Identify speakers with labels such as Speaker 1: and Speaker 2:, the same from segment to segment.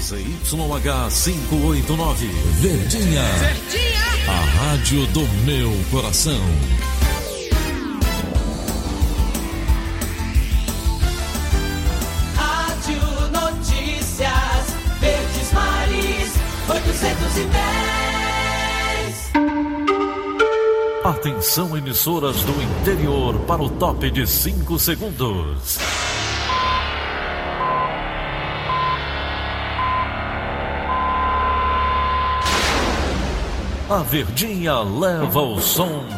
Speaker 1: ZYH 589, Verdinha. Verdinha. A rádio do meu coração.
Speaker 2: Rádio Notícias, Verdes Mares, 810.
Speaker 1: Atenção, emissoras do interior, para o top de 5 segundos. A Verdinha leva o som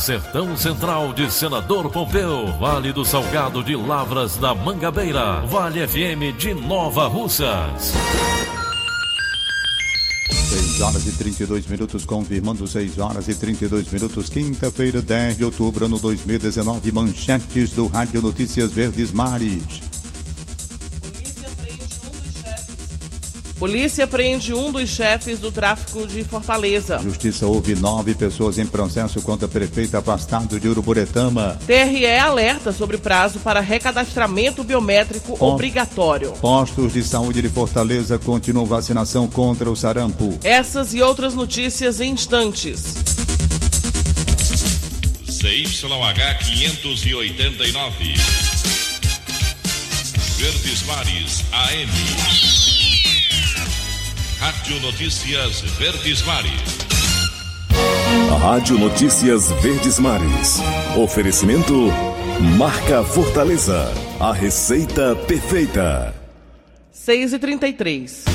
Speaker 1: Sertão Central de Senador Pompeu, Vale do Salgado de Lavras da Mangabeira, Vale FM de Nova Russas.
Speaker 3: 6 horas e 32 minutos, confirmando 6 horas e 32 minutos, quinta-feira, 10 de outubro, ano 2019, manchetes do Rádio Notícias Verdes Mares.
Speaker 4: Polícia prende um dos chefes do tráfico de Fortaleza.
Speaker 3: Justiça houve nove pessoas em processo contra prefeito afastado de Uruburetama.
Speaker 4: TRE alerta sobre prazo para recadastramento biométrico obrigatório.
Speaker 3: Postos de saúde de Fortaleza continuam vacinação contra o sarampo.
Speaker 4: Essas e outras notícias em instantes.
Speaker 5: CYH 589. Verdes Mares AM. Rádio Notícias Verdes Mares.
Speaker 1: Rádio Notícias Verdes Mares. Oferecimento Marca Fortaleza. A receita perfeita.
Speaker 4: 6 e 33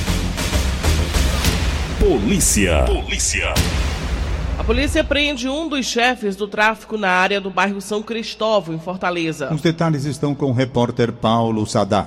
Speaker 1: Polícia.
Speaker 5: Polícia.
Speaker 4: A polícia prende um dos chefes do tráfico na área do bairro São Cristóvão, em Fortaleza.
Speaker 3: Os detalhes estão com o repórter Paulo Sadá.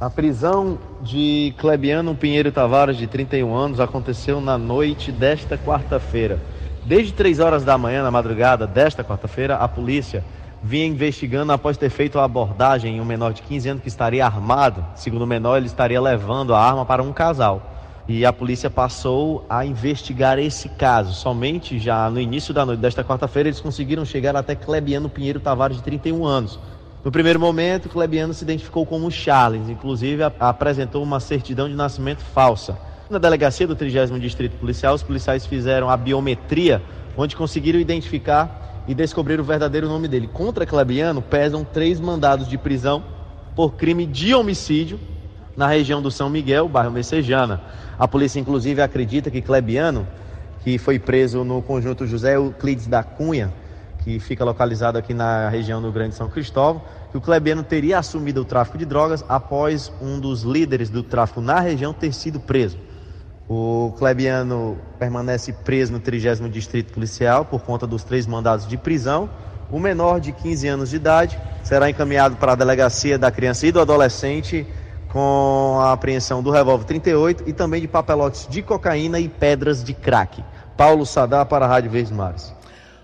Speaker 6: A prisão de Clebiano Pinheiro Tavares, de 31 anos, aconteceu na noite desta quarta-feira. Desde 3 horas da manhã, na madrugada desta quarta-feira, a polícia vinha investigando após ter feito a abordagem em um menor de 15 anos que estaria armado. Segundo o menor, ele estaria levando a arma para um casal. E a polícia passou a investigar esse caso. Somente já no início da noite desta quarta-feira, eles conseguiram chegar até Clebiano Pinheiro Tavares, de 31 anos no primeiro momento, Clebiano se identificou como Charles, inclusive apresentou uma certidão de nascimento falsa. Na delegacia do 30 Distrito Policial, os policiais fizeram a biometria, onde conseguiram identificar e descobrir o verdadeiro nome dele. Contra Clebiano pesam três mandados de prisão por crime de homicídio na região do São Miguel, bairro Messejana. A polícia, inclusive, acredita que Clebiano, que foi preso no conjunto José Euclides da Cunha, que fica localizado aqui na região do Grande São Cristóvão, que o Clebiano teria assumido o tráfico de drogas após um dos líderes do tráfico na região ter sido preso. O Clebiano permanece preso no 30 Distrito Policial por conta dos três mandados de prisão. O menor de 15 anos de idade será encaminhado para a delegacia da criança e do adolescente com a apreensão do revólver 38 e também de papelotes de cocaína e pedras de crack. Paulo Sadá para a Rádio Verdes Mares.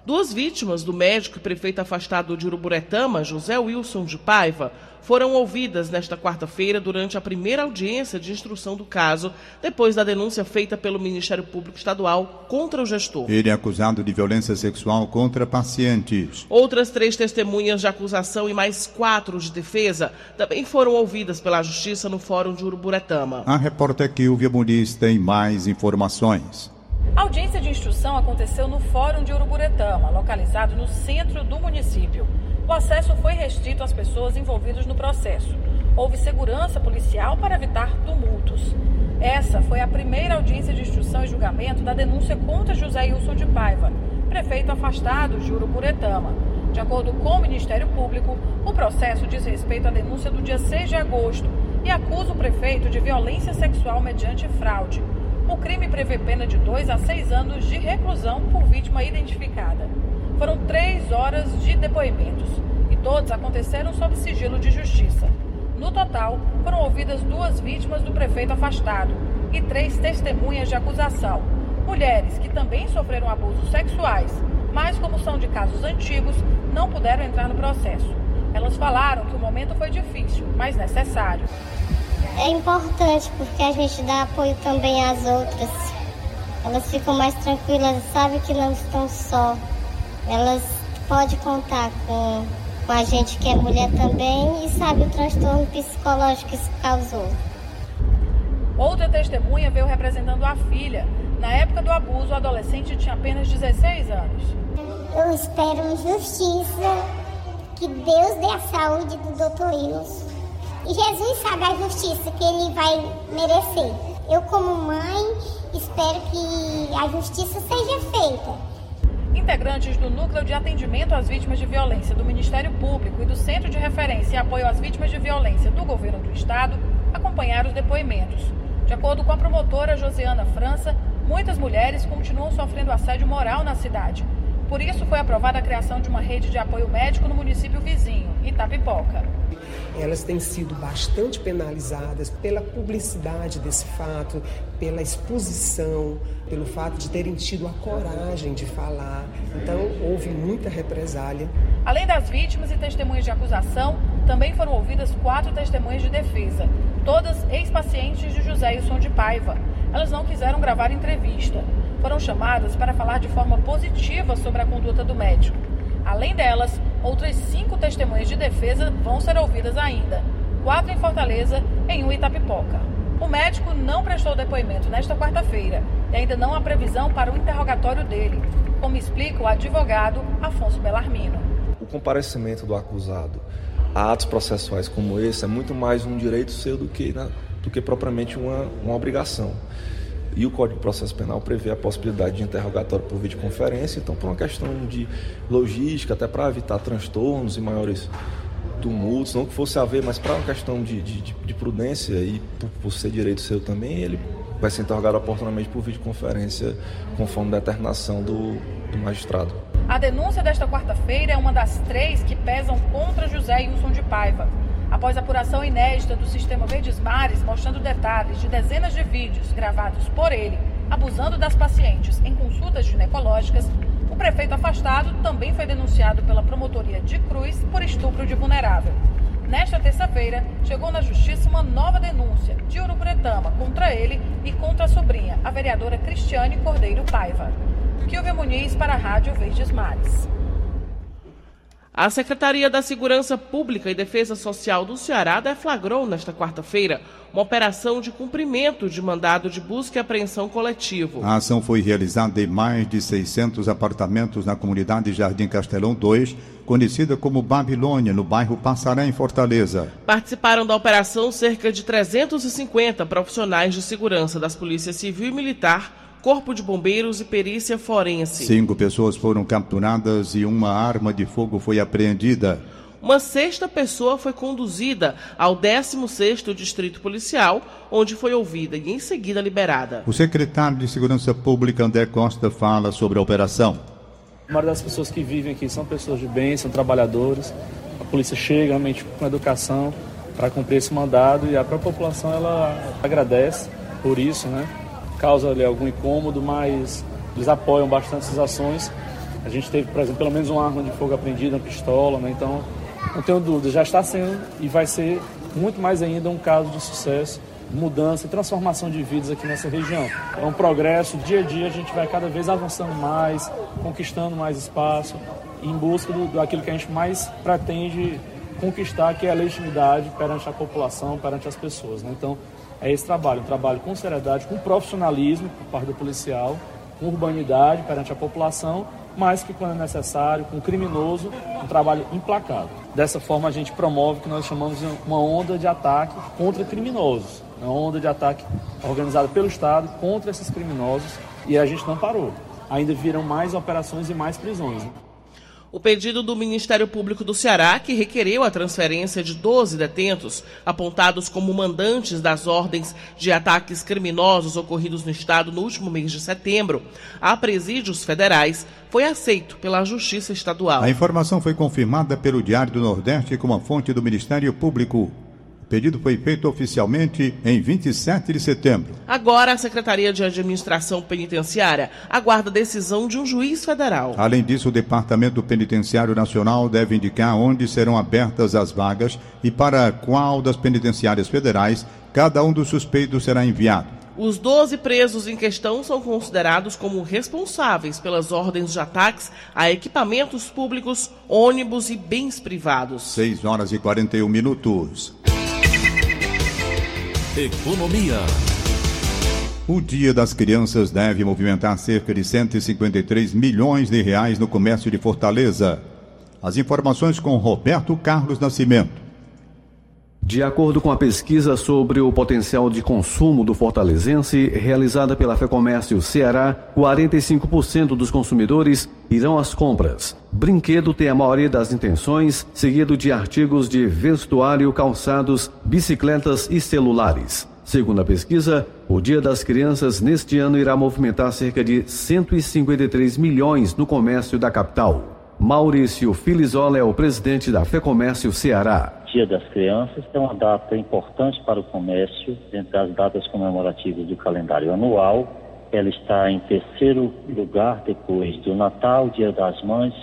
Speaker 4: Duas vítimas do médico e prefeito afastado de Uruburetama, José Wilson de Paiva, foram ouvidas nesta quarta-feira durante a primeira audiência de instrução do caso, depois da denúncia feita pelo Ministério Público Estadual contra o gestor.
Speaker 3: Ele é acusado de violência sexual contra pacientes.
Speaker 4: Outras três testemunhas de acusação e mais quatro de defesa também foram ouvidas pela Justiça no Fórum de Uruburetama.
Speaker 3: A repórter Kilvia Muniz tem mais informações.
Speaker 7: A audiência de instrução aconteceu no Fórum de Uruburetama, localizado no centro do município. O acesso foi restrito às pessoas envolvidas no processo. Houve segurança policial para evitar tumultos. Essa foi a primeira audiência de instrução e julgamento da denúncia contra José Wilson de Paiva, prefeito afastado de Uruburetama. De acordo com o Ministério Público, o processo diz respeito à denúncia do dia 6 de agosto e acusa o prefeito de violência sexual mediante fraude. O crime prevê pena de dois a seis anos de reclusão por vítima identificada. Foram três horas de depoimentos e todos aconteceram sob sigilo de justiça. No total, foram ouvidas duas vítimas do prefeito afastado, e três testemunhas de acusação. Mulheres que também sofreram abusos sexuais, mas como são de casos antigos, não puderam entrar no processo. Elas falaram que o momento foi difícil, mas necessário.
Speaker 8: É importante porque a gente dá apoio também às outras. Elas ficam mais tranquilas, sabem que não estão só. Elas podem contar com, com a gente que é mulher também e sabe o transtorno psicológico que isso causou.
Speaker 7: Outra testemunha veio representando a filha. Na época do abuso, o adolescente tinha apenas 16 anos.
Speaker 8: Eu espero justiça, que Deus dê a saúde do doutor Wilson. E Jesus sabe a justiça que ele vai merecer. Eu, como mãe, espero que a justiça seja feita.
Speaker 7: Integrantes do Núcleo de Atendimento às Vítimas de Violência do Ministério Público e do Centro de Referência e Apoio às Vítimas de Violência do Governo do Estado acompanharam os depoimentos. De acordo com a promotora Josiana França, muitas mulheres continuam sofrendo assédio moral na cidade. Por isso, foi aprovada a criação de uma rede de apoio médico no município vizinho, Itapipoca.
Speaker 9: Elas têm sido bastante penalizadas pela publicidade desse fato, pela exposição, pelo fato de terem tido a coragem de falar. Então, houve muita represália.
Speaker 7: Além das vítimas e testemunhas de acusação, também foram ouvidas quatro testemunhas de defesa, todas ex-pacientes de José Wilson de Paiva. Elas não quiseram gravar entrevista. Foram chamadas para falar de forma positiva sobre a conduta do médico. Além delas, outras cinco testemunhas de defesa vão ser ouvidas ainda, quatro em Fortaleza e um em Itapipoca. O médico não prestou depoimento nesta quarta-feira e ainda não há previsão para o interrogatório dele, como explica o advogado Afonso Belarmino.
Speaker 10: O comparecimento do acusado a atos processuais como esse é muito mais um direito seu do que, né, do que propriamente uma, uma obrigação. E o Código de Processo Penal prevê a possibilidade de interrogatório por videoconferência, então, por uma questão de logística, até para evitar transtornos e maiores tumultos, não que fosse haver, mas para uma questão de, de, de prudência e por, por, ser direito seu também, ele vai ser interrogado oportunamente por videoconferência, conforme determinação do, do magistrado.
Speaker 7: A denúncia desta quarta-feira é uma das três que pesam contra José Wilson de Paiva. Após apuração inédita do sistema Verdes Mares, mostrando detalhes de dezenas de vídeos gravados por ele, abusando das pacientes em consultas ginecológicas, o prefeito afastado também foi denunciado pela promotoria de Cruz por estupro de vulnerável. Nesta terça-feira, chegou na justiça uma nova denúncia de Uruburetama contra ele e contra a sobrinha, a vereadora Cristiane Cordeiro Paiva. Kilvia Muniz para a Rádio Verdes Mares.
Speaker 4: A Secretaria da Segurança Pública e Defesa Social do Ceará deflagrou nesta quarta-feira uma operação de cumprimento de mandado de busca e apreensão coletivo.
Speaker 3: A ação foi realizada em mais de 600 apartamentos na comunidade Jardim Castelão 2, conhecida como Babilônia, no bairro Passaré, em Fortaleza.
Speaker 4: Participaram da operação cerca de 350 profissionais de segurança das polícias civil e militar Corpo de Bombeiros e Perícia Forense.
Speaker 3: Cinco pessoas foram capturadas e uma arma de fogo foi apreendida.
Speaker 4: Uma sexta pessoa foi conduzida ao 16º Distrito Policial, onde foi ouvida e em seguida liberada.
Speaker 3: O secretário de Segurança Pública, André Costa, fala sobre a operação.
Speaker 11: A maioria das pessoas que vivem aqui são pessoas de bem, são trabalhadores. A polícia chega realmente com educação para cumprir esse mandado e a própria população ela agradece por isso, né? Causa ali algum incômodo, mas eles apoiam bastante essas ações. A gente teve, por exemplo, pelo menos uma arma de fogo apreendida, uma pistola, né? Então, não tenho dúvida, já está sendo e vai ser muito mais ainda um caso de sucesso, mudança e transformação de vidas aqui nessa região. É um progresso, dia a dia a gente vai cada vez avançando mais, conquistando mais espaço, em busca do, daquilo que a gente mais pretende conquistar, que é a legitimidade perante a população, perante as pessoas. Né? Então, é esse trabalho, um trabalho com seriedade, com profissionalismo por parte do policial, com urbanidade perante a população, mas que quando é necessário, com o criminoso, um trabalho implacável. Dessa forma a gente promove o que nós chamamos de uma onda de ataque contra criminosos, uma onda de ataque organizada pelo Estado contra esses criminosos e a gente não parou. Ainda viram mais operações e mais prisões.
Speaker 4: O pedido do Ministério Público do Ceará, que requereu a transferência de 12 detentos apontados como mandantes das ordens de ataques criminosos ocorridos no estado no último mês de setembro a presídios federais, foi aceito pela Justiça Estadual.
Speaker 3: A informação foi confirmada pelo Diário do Nordeste com uma fonte do Ministério Público. O pedido foi feito oficialmente em 27 de setembro.
Speaker 4: Agora, a Secretaria de Administração Penitenciária aguarda a decisão de um juiz federal.
Speaker 3: Além disso, o Departamento Penitenciário Nacional deve indicar onde serão abertas as vagas e para qual das penitenciárias federais cada um dos suspeitos será enviado.
Speaker 4: Os 12 presos em questão são considerados como responsáveis pelas ordens de ataques a equipamentos públicos, ônibus e bens privados.
Speaker 3: 6 horas e 41 minutos.
Speaker 1: Economia.
Speaker 3: O Dia das Crianças deve movimentar cerca de 153 milhões de reais no comércio de Fortaleza. As informações com Roberto Carlos Nascimento.
Speaker 12: De acordo com a pesquisa sobre o potencial de consumo do fortalezense, realizada pela Fecomércio Ceará, 45% dos consumidores irão às compras. Brinquedo tem a maioria das intenções, seguido de artigos de vestuário, calçados, bicicletas e celulares. Segundo a pesquisa, o Dia das Crianças neste ano irá movimentar cerca de 153 milhões no comércio da capital. Maurício Filizola é o presidente da Fecomércio Ceará.
Speaker 13: Dia das Crianças é uma data importante para o comércio, entre as datas comemorativas do calendário anual. Ela está em terceiro lugar depois do Natal, Dia das Mães,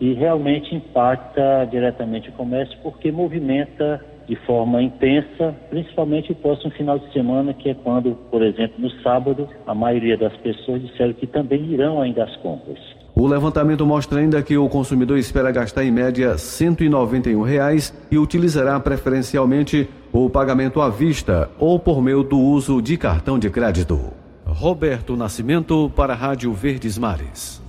Speaker 13: e realmente impacta diretamente o comércio porque movimenta de forma intensa, principalmente o próximo final de semana, que é quando, por exemplo, no sábado, a maioria das pessoas disseram que também irão ainda às compras.
Speaker 12: O levantamento mostra ainda que o consumidor espera gastar em média 191 reais e utilizará preferencialmente o pagamento à vista ou por meio do uso de cartão de crédito. Roberto Nascimento para a Rádio Verdes Mares.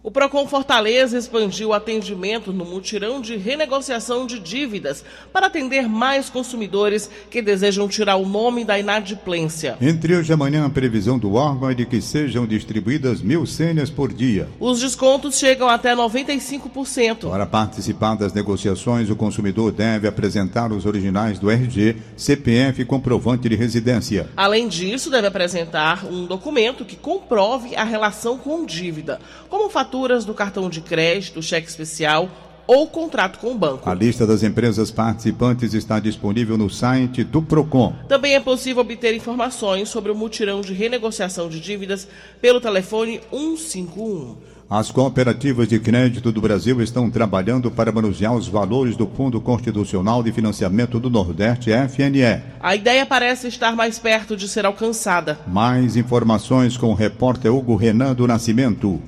Speaker 4: O Procon Fortaleza expandiu o atendimento no mutirão de renegociação de dívidas para atender mais consumidores que desejam tirar o nome da inadimplência.
Speaker 3: Entre hoje e amanhã, a previsão do órgão é de que sejam distribuídas mil senhas por dia.
Speaker 4: Os descontos chegam até 95%.
Speaker 3: Para participar das negociações, o consumidor deve apresentar os originais do RG, CPF e comprovante de residência.
Speaker 4: Além disso, deve apresentar um documento que comprove a relação com dívida, como fatura faturas do cartão de crédito, cheque especial ou contrato com o banco.
Speaker 3: A lista das empresas participantes está disponível no site do Procon.
Speaker 4: Também é possível obter informações sobre o mutirão de renegociação de dívidas pelo telefone 151.
Speaker 3: As cooperativas de crédito do Brasil estão trabalhando para manusear os valores do Fundo Constitucional de Financiamento do Nordeste, FNE.
Speaker 4: A ideia parece estar mais perto de ser alcançada.
Speaker 3: Mais informações com o repórter Hugo Renan do Nascimento.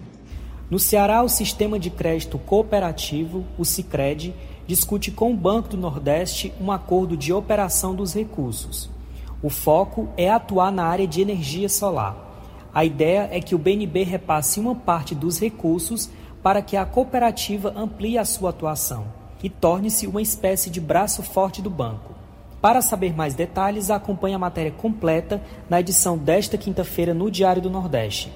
Speaker 14: No Ceará, o Sistema de Crédito Cooperativo, o Sicredi, discute com o Banco do Nordeste um acordo de operação dos recursos. O foco é atuar na área de energia solar. A ideia é que o BNB repasse uma parte dos recursos para que a cooperativa amplie a sua atuação e torne-se uma espécie de braço forte do banco. Para saber mais detalhes, acompanhe a matéria completa na edição desta quinta-feira no Diário do Nordeste.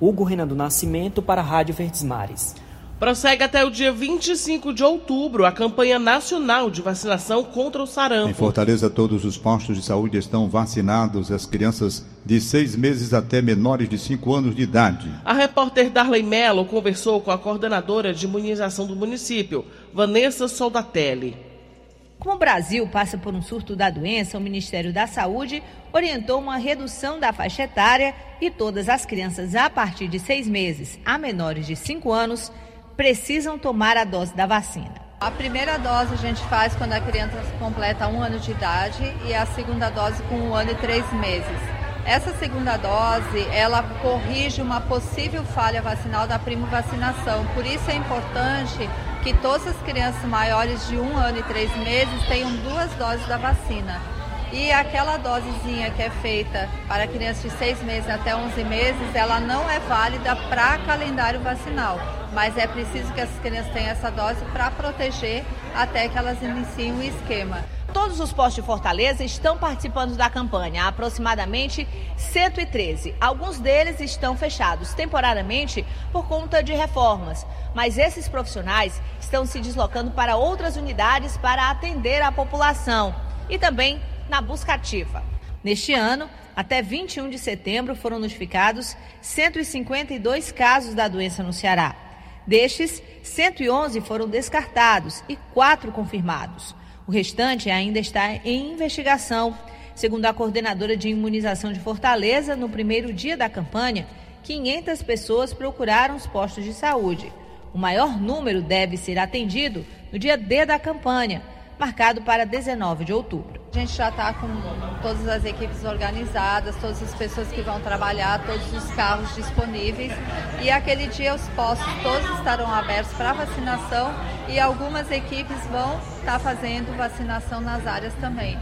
Speaker 14: Hugo Renan do Nascimento para a Rádio Verdes Mares.
Speaker 4: Prossegue até o dia 25 de outubro a campanha nacional de vacinação contra o sarampo.
Speaker 3: Em Fortaleza, todos os postos de saúde estão vacinados, as crianças de seis meses até menores de cinco anos de idade.
Speaker 4: A repórter Darley Mello conversou com a coordenadora de imunização do município, Vanessa Soldatelli.
Speaker 15: Como o Brasil passa por um surto da doença, o Ministério da Saúde orientou uma redução da faixa etária e todas as crianças a partir de seis meses a menores de cinco anos precisam tomar a dose da vacina.
Speaker 16: A primeira dose a gente faz quando a criança completa um ano de idade e a segunda dose com um ano e três meses. Essa segunda dose, ela corrige uma possível falha vacinal da primo vacinação. Por isso é importante que todas as crianças maiores de um ano e três meses tenham duas doses da vacina. E aquela dosezinha que é feita para crianças de 6 meses até 11 meses, ela não é válida para calendário vacinal. Mas é preciso que essas crianças tenham essa dose para proteger até que elas iniciem o esquema.
Speaker 15: Todos os postos de Fortaleza estão participando da campanha, aproximadamente 113. Alguns deles estão fechados temporariamente por conta de reformas, mas esses profissionais estão se deslocando para outras unidades para atender a população e também na busca ativa. Neste ano, até 21 de setembro, foram notificados 152 casos da doença no Ceará. Destes, 111 foram descartados e 4 confirmados. O restante ainda está em investigação. Segundo a coordenadora de imunização de Fortaleza, no primeiro dia da campanha, 500 pessoas procuraram os postos de saúde. O maior número deve ser atendido no dia D da campanha, marcado para 19 de outubro.
Speaker 16: A gente já está com todas as equipes organizadas, todas as pessoas que vão trabalhar, todos os carros disponíveis. E aquele dia os postos todos estarão abertos para vacinação e algumas equipes vão estar tá fazendo vacinação nas áreas também.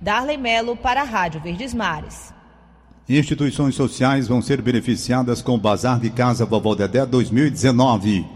Speaker 15: Darley Melo para a Rádio Verdes Mares.
Speaker 3: Instituições sociais vão ser beneficiadas com o Bazar de Casa Vovó Dedé 2019.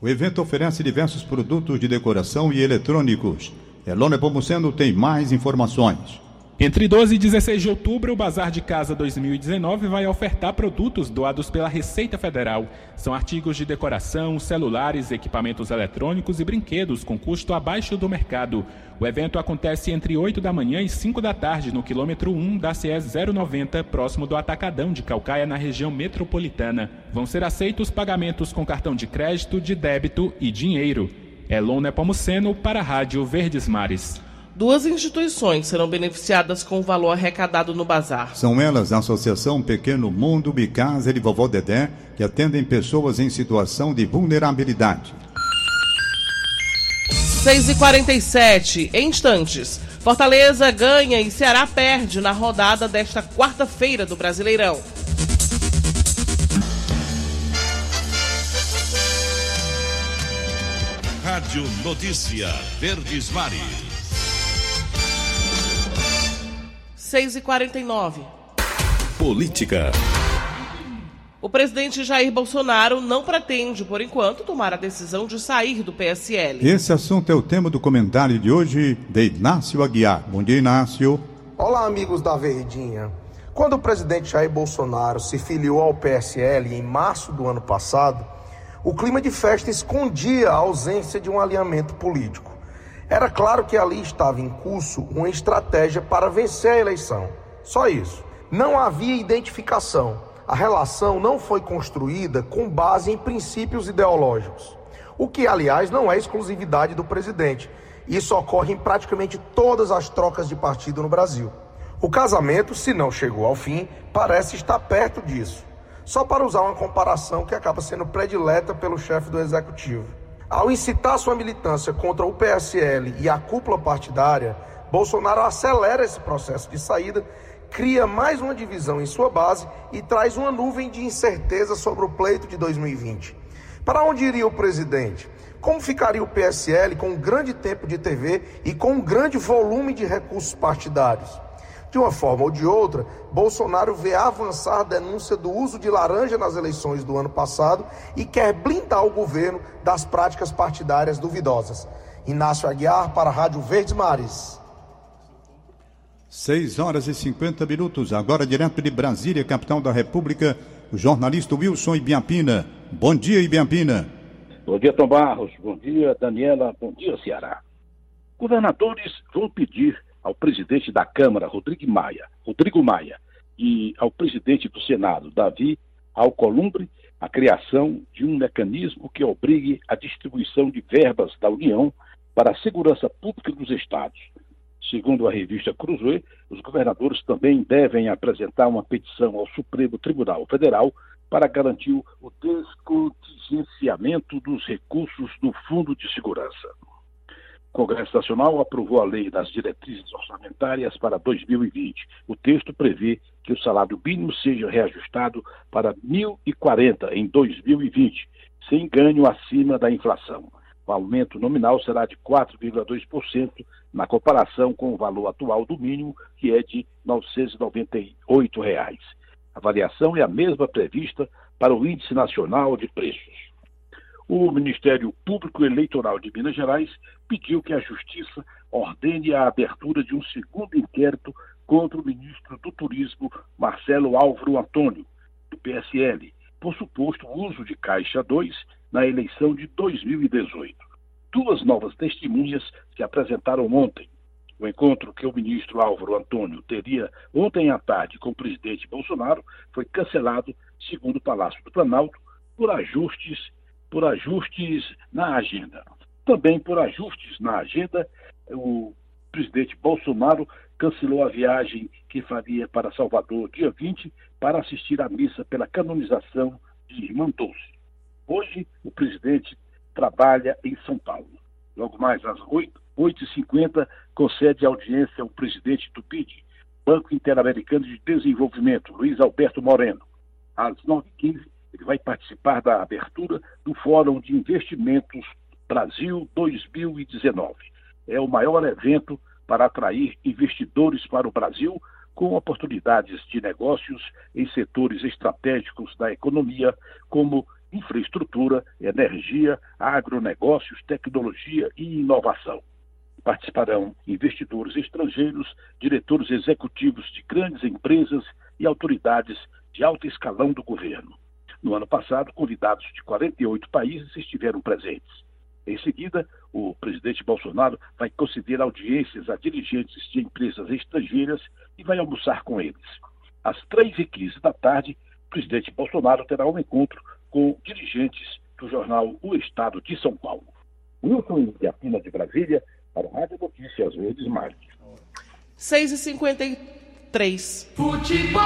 Speaker 3: O evento oferece diversos produtos de decoração e eletrônicos. Elone Pomuceno tem mais informações.
Speaker 17: Entre 12 e 16 de outubro, o Bazar de Casa 2019 vai ofertar produtos doados pela Receita Federal. São artigos de decoração, celulares, equipamentos eletrônicos e brinquedos com custo abaixo do mercado. O evento acontece entre 8 da manhã e 5 da tarde no quilômetro 1 da CE 090, próximo do Atacadão de Calcaia, na região metropolitana. Vão ser aceitos pagamentos com cartão de crédito, de débito e dinheiro. Elon Nepomuceno para a Rádio Verdes Mares.
Speaker 4: Duas instituições serão beneficiadas com o valor arrecadado no bazar.
Speaker 3: São elas a Associação Pequeno Mundo Bicasa e Vovó Dedé, que atendem pessoas em situação de vulnerabilidade.
Speaker 4: 6 e 47 em instantes. Fortaleza ganha e Ceará perde na rodada desta quarta-feira do Brasileirão.
Speaker 5: Rádio Notícia Verdes Mares.
Speaker 4: 6 e 49
Speaker 1: Política.
Speaker 4: O presidente Jair Bolsonaro não pretende, por enquanto, tomar a decisão de sair do PSL.
Speaker 3: Esse assunto é o tema do comentário de hoje de Inácio Aguiar. Bom dia, Inácio.
Speaker 18: Olá, amigos da Verdinha. Quando o presidente Jair Bolsonaro se filiou ao PSL em março do ano passado, o clima de festa escondia a ausência de um alinhamento político. Era claro que ali estava em curso uma estratégia para vencer a eleição. Só isso. Não havia identificação. A relação não foi construída com base em princípios ideológicos. O que, aliás, não é exclusividade do presidente. Isso ocorre em praticamente todas as trocas de partido no Brasil. O casamento, se não chegou ao fim, parece estar perto disso. Só para usar uma comparação que acaba sendo predileta pelo chefe do executivo. Ao incitar sua militância contra o PSL e a cúpula partidária, Bolsonaro acelera esse processo de saída, cria mais uma divisão em sua base e traz uma nuvem de incerteza sobre o pleito de 2020. Para onde iria o presidente? Como ficaria o PSL com um grande tempo de TV e com um grande volume de recursos partidários? De uma forma ou de outra, Bolsonaro vê avançar a denúncia do uso de laranja nas eleições do ano passado e quer blindar o governo das práticas partidárias duvidosas. Inácio Aguiar para a Rádio Verdes Mares.
Speaker 3: 6 horas e 50 minutos, agora direto de Brasília, capital da República, o jornalista Wilson Ibiapina. Bom dia, Ibiapina.
Speaker 19: Bom dia, Tom Barros. Bom dia, Daniela. Bom dia, Ceará. Governadores vão pedir ao presidente da Câmara, Rodrigo Maia, Rodrigo Maia, e ao presidente do Senado, Davi Alcolumbre, a criação de um mecanismo que obrigue a distribuição de verbas da União para a segurança pública dos estados. Segundo a revista Cruzeiro, os governadores também devem apresentar uma petição ao Supremo Tribunal Federal para garantir o descontingenciamento dos recursos do Fundo de Segurança. Congresso Nacional aprovou a lei das diretrizes orçamentárias para 2020. O texto prevê que o salário mínimo seja reajustado para R$ 1.040 em 2020, sem ganho acima da inflação. O aumento nominal será de 4,2% na comparação com o valor atual do mínimo, que é de 998 reais. A variação é a mesma prevista para o Índice Nacional de Preços o Ministério Público Eleitoral de Minas Gerais pediu que a Justiça ordene a abertura de um segundo inquérito contra o ministro do Turismo, Marcelo Álvaro Antônio, do PSL, por suposto uso de Caixa 2 na eleição de 2018. Duas novas testemunhas se apresentaram ontem. O encontro que o ministro Álvaro Antônio teria ontem à tarde com o presidente Bolsonaro foi cancelado, segundo o Palácio do Planalto, por ajustes por ajustes na agenda. Também por ajustes na agenda o presidente Bolsonaro cancelou a viagem que faria para Salvador dia 20 para assistir à missa pela canonização de Irmã Dulce. Hoje, o presidente trabalha em São Paulo. Logo mais às 8, 8h50, concede audiência ao presidente do BID, Banco Interamericano de Desenvolvimento, Luiz Alberto Moreno. Às 9h15, ele vai participar da abertura do Fórum de Investimentos Brasil 2019. É o maior evento para atrair investidores para o Brasil com oportunidades de negócios em setores estratégicos da economia, como infraestrutura, energia, agronegócios, tecnologia e inovação. Participarão investidores estrangeiros, diretores executivos de grandes empresas e autoridades de alto escalão do governo. No ano passado, convidados de 48 países estiveram presentes. Em seguida, o presidente Bolsonaro vai conceder audiências a dirigentes de empresas estrangeiras e vai almoçar com eles. Às 3h15 da tarde, o presidente Bolsonaro terá um encontro com dirigentes do jornal O Estado de São Paulo. Wilson Indiapina de Brasília, para a Rádio Notícias Verdes Mares.
Speaker 4: 6h53. Futebol.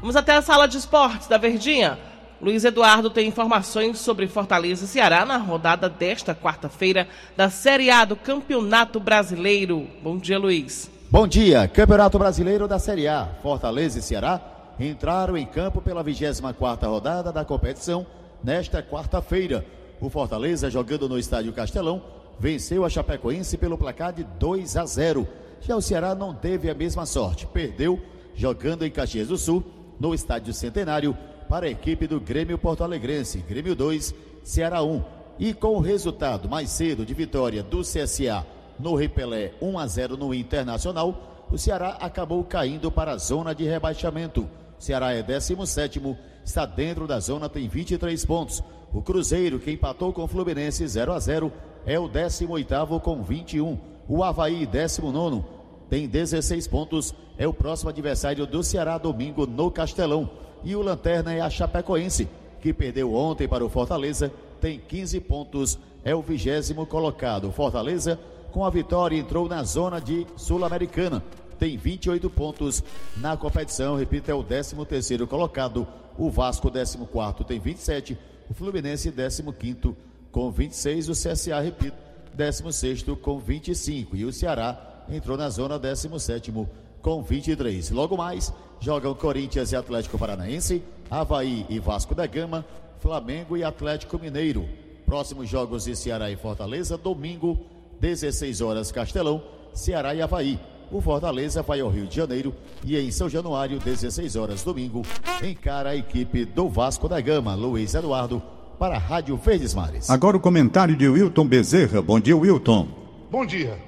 Speaker 4: Vamos até a sala de esportes da Verdinha. Luiz Eduardo tem informações sobre Fortaleza e Ceará na rodada desta quarta-feira da Série A do Campeonato Brasileiro. Bom dia, Luiz.
Speaker 20: Bom dia. Campeonato Brasileiro da Série A. Fortaleza e Ceará entraram em campo pela 24ª rodada da competição nesta quarta-feira. O Fortaleza, jogando no Estádio Castelão, venceu a Chapecoense pelo placar de 2 a 0. Já o Ceará não teve a mesma sorte, perdeu jogando em Caxias do Sul, no Estádio Centenário, para a equipe do Grêmio Porto Alegrense, Grêmio 2, Ceará 1. E com o resultado mais cedo de vitória do CSA no Repelé 1 a 0 no Internacional, o Ceará acabou caindo para a zona de rebaixamento. O Ceará é 17, está dentro da zona, tem 23 pontos. O Cruzeiro, que empatou com o Fluminense 0 a 0, é o 18 com 21. O Havaí, 19, tem 16 pontos, é o próximo adversário do Ceará domingo no Castelão. E o Lanterna é a Chapecoense, que perdeu ontem para o Fortaleza, tem 15 pontos, é o vigésimo colocado. Fortaleza, com a vitória, entrou na zona de Sul-Americana, tem 28 pontos na competição, repito, é o 13 terceiro colocado. O Vasco, 14 tem 27, o Fluminense, 15 com 26, o CSA, repito, 16 com 25 e o Ceará entrou na zona 17 com 23. Logo mais, jogam Corinthians e Atlético Paranaense, Havaí e Vasco da Gama, Flamengo e Atlético Mineiro. Próximos jogos de Ceará e Fortaleza, domingo, 16 horas, Castelão, Ceará e Havaí. O Fortaleza vai ao Rio de Janeiro e em São Januário, 16 horas, domingo, encara a equipe do Vasco da Gama. Luiz Eduardo, para a Rádio Verdes Mares.
Speaker 3: Agora o comentário de Wilton Bezerra. Bom dia, Wilton.
Speaker 21: Bom dia.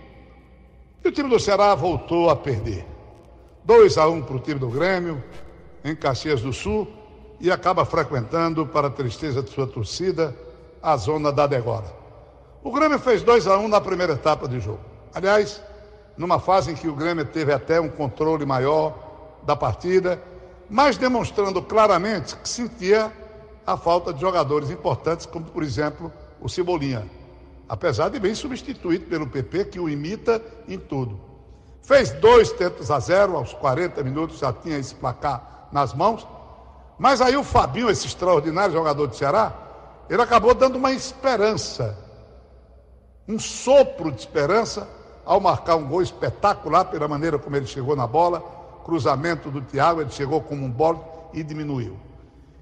Speaker 21: o time do Ceará voltou a perder. 2 a 1 para o time do Grêmio, em Caxias do Sul, e acaba frequentando, para tristeza de sua torcida, a zona da Degora. O Grêmio fez 2 a 1 na primeira etapa de jogo. Aliás, numa fase em que o Grêmio teve até um controle maior da partida, mas demonstrando claramente que sentia a falta de jogadores importantes, como por exemplo o Cebolinha, apesar de bem substituído pelo PP, que o imita em tudo. Fez dois tentos a zero, aos 40 minutos já tinha esse placar nas mãos. Mas aí o Fabinho, esse extraordinário jogador de Ceará, ele acabou dando uma esperança, um sopro de esperança, ao marcar um gol espetacular pela maneira como ele chegou na bola, cruzamento do Thiago, ele chegou como um bolo e diminuiu.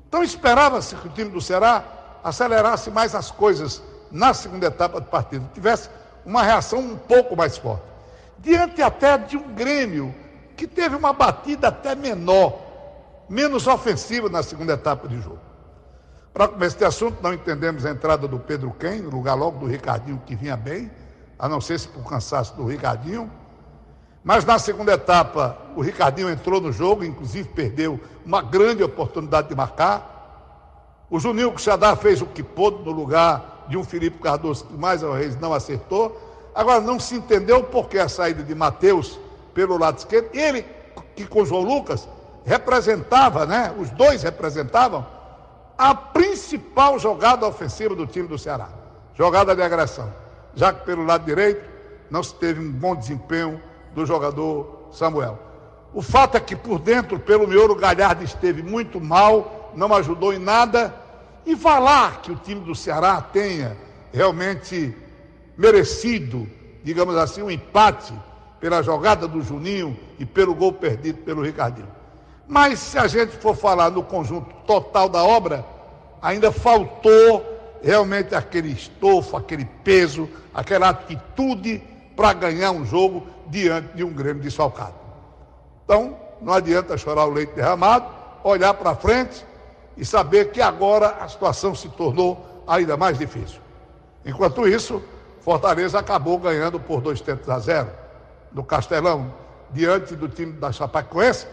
Speaker 21: Então esperava-se que o time do Ceará acelerasse mais as coisas na segunda etapa do partido, tivesse uma reação um pouco mais forte diante até de um Grêmio que teve uma batida até menor, menos ofensiva na segunda etapa de jogo. Para começar este assunto, não entendemos a entrada do Pedro Quem, no lugar logo do Ricardinho, que vinha bem, a não ser se por cansaço do Ricardinho. Mas na segunda etapa, o Ricardinho entrou no jogo, inclusive perdeu uma grande oportunidade de marcar. O Juninho Cuxadá fez o que pôde no lugar de um Felipe Cardoso, que mais uma vez não acertou. Agora, não se entendeu por que a saída de Mateus pelo lado esquerdo. Ele, que com João Lucas, representava, né? Os dois representavam a principal jogada ofensiva do time do Ceará. Jogada de agressão. Já que pelo lado direito, não se teve um bom desempenho do jogador Samuel. O fato é que por dentro, pelo miolo, o Galhardo esteve muito mal, não ajudou em nada. E falar que o time do Ceará tenha realmente merecido, digamos assim, um empate pela jogada do Juninho e pelo gol perdido pelo Ricardinho. Mas se a gente for falar no conjunto total da obra, ainda faltou realmente aquele estofo, aquele peso, aquela atitude para ganhar um jogo diante de um Grêmio desfalcado. Então, não adianta chorar o leite derramado, olhar para frente e saber que agora a situação se tornou ainda mais difícil. Enquanto isso, Fortaleza acabou ganhando por dois tentos a zero no Castelão, diante do time da Chapecoense,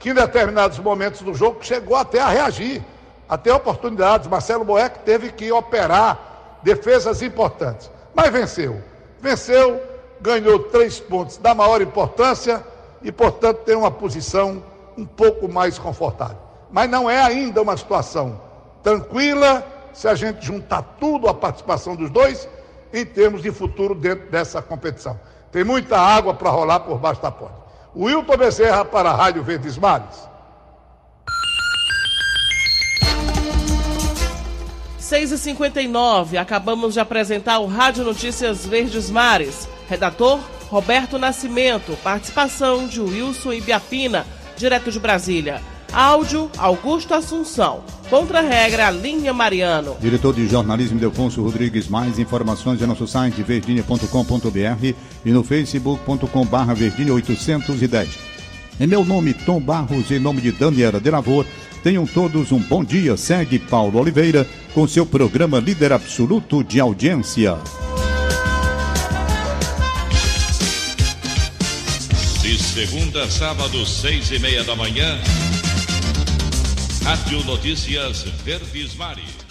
Speaker 21: que em determinados momentos do jogo chegou até a reagir, até oportunidades. Marcelo Boeck teve que operar defesas importantes, mas venceu. Venceu, ganhou três pontos da maior importância e, portanto, tem uma posição um pouco mais confortável. Mas não é ainda uma situação tranquila se a gente juntar tudo a participação dos dois em termos de futuro dentro dessa competição. Tem muita água para rolar por baixo da ponte. Wilton Bezerra para a Rádio Verdes Mares.
Speaker 4: 6 e 59 acabamos de apresentar o Rádio Notícias Verdes Mares. Redator Roberto Nascimento, participação de Wilson Ibiapina, direto de Brasília. Áudio Augusto Assunção. Contra-regra Linha Mariano.
Speaker 3: Diretor de jornalismo Delfonso Rodrigues. Mais informações em nosso site verdinha.com.br e no facebook.com.br verdinha 810. Em meu nome, Tom Barros, em nome de Daniela Delavor, tenham todos um bom dia. Segue Paulo Oliveira com seu programa Líder Absoluto de Audiência.
Speaker 5: De segunda a sábado, seis e meia da manhã. Rádio Notícias Verdes Mares.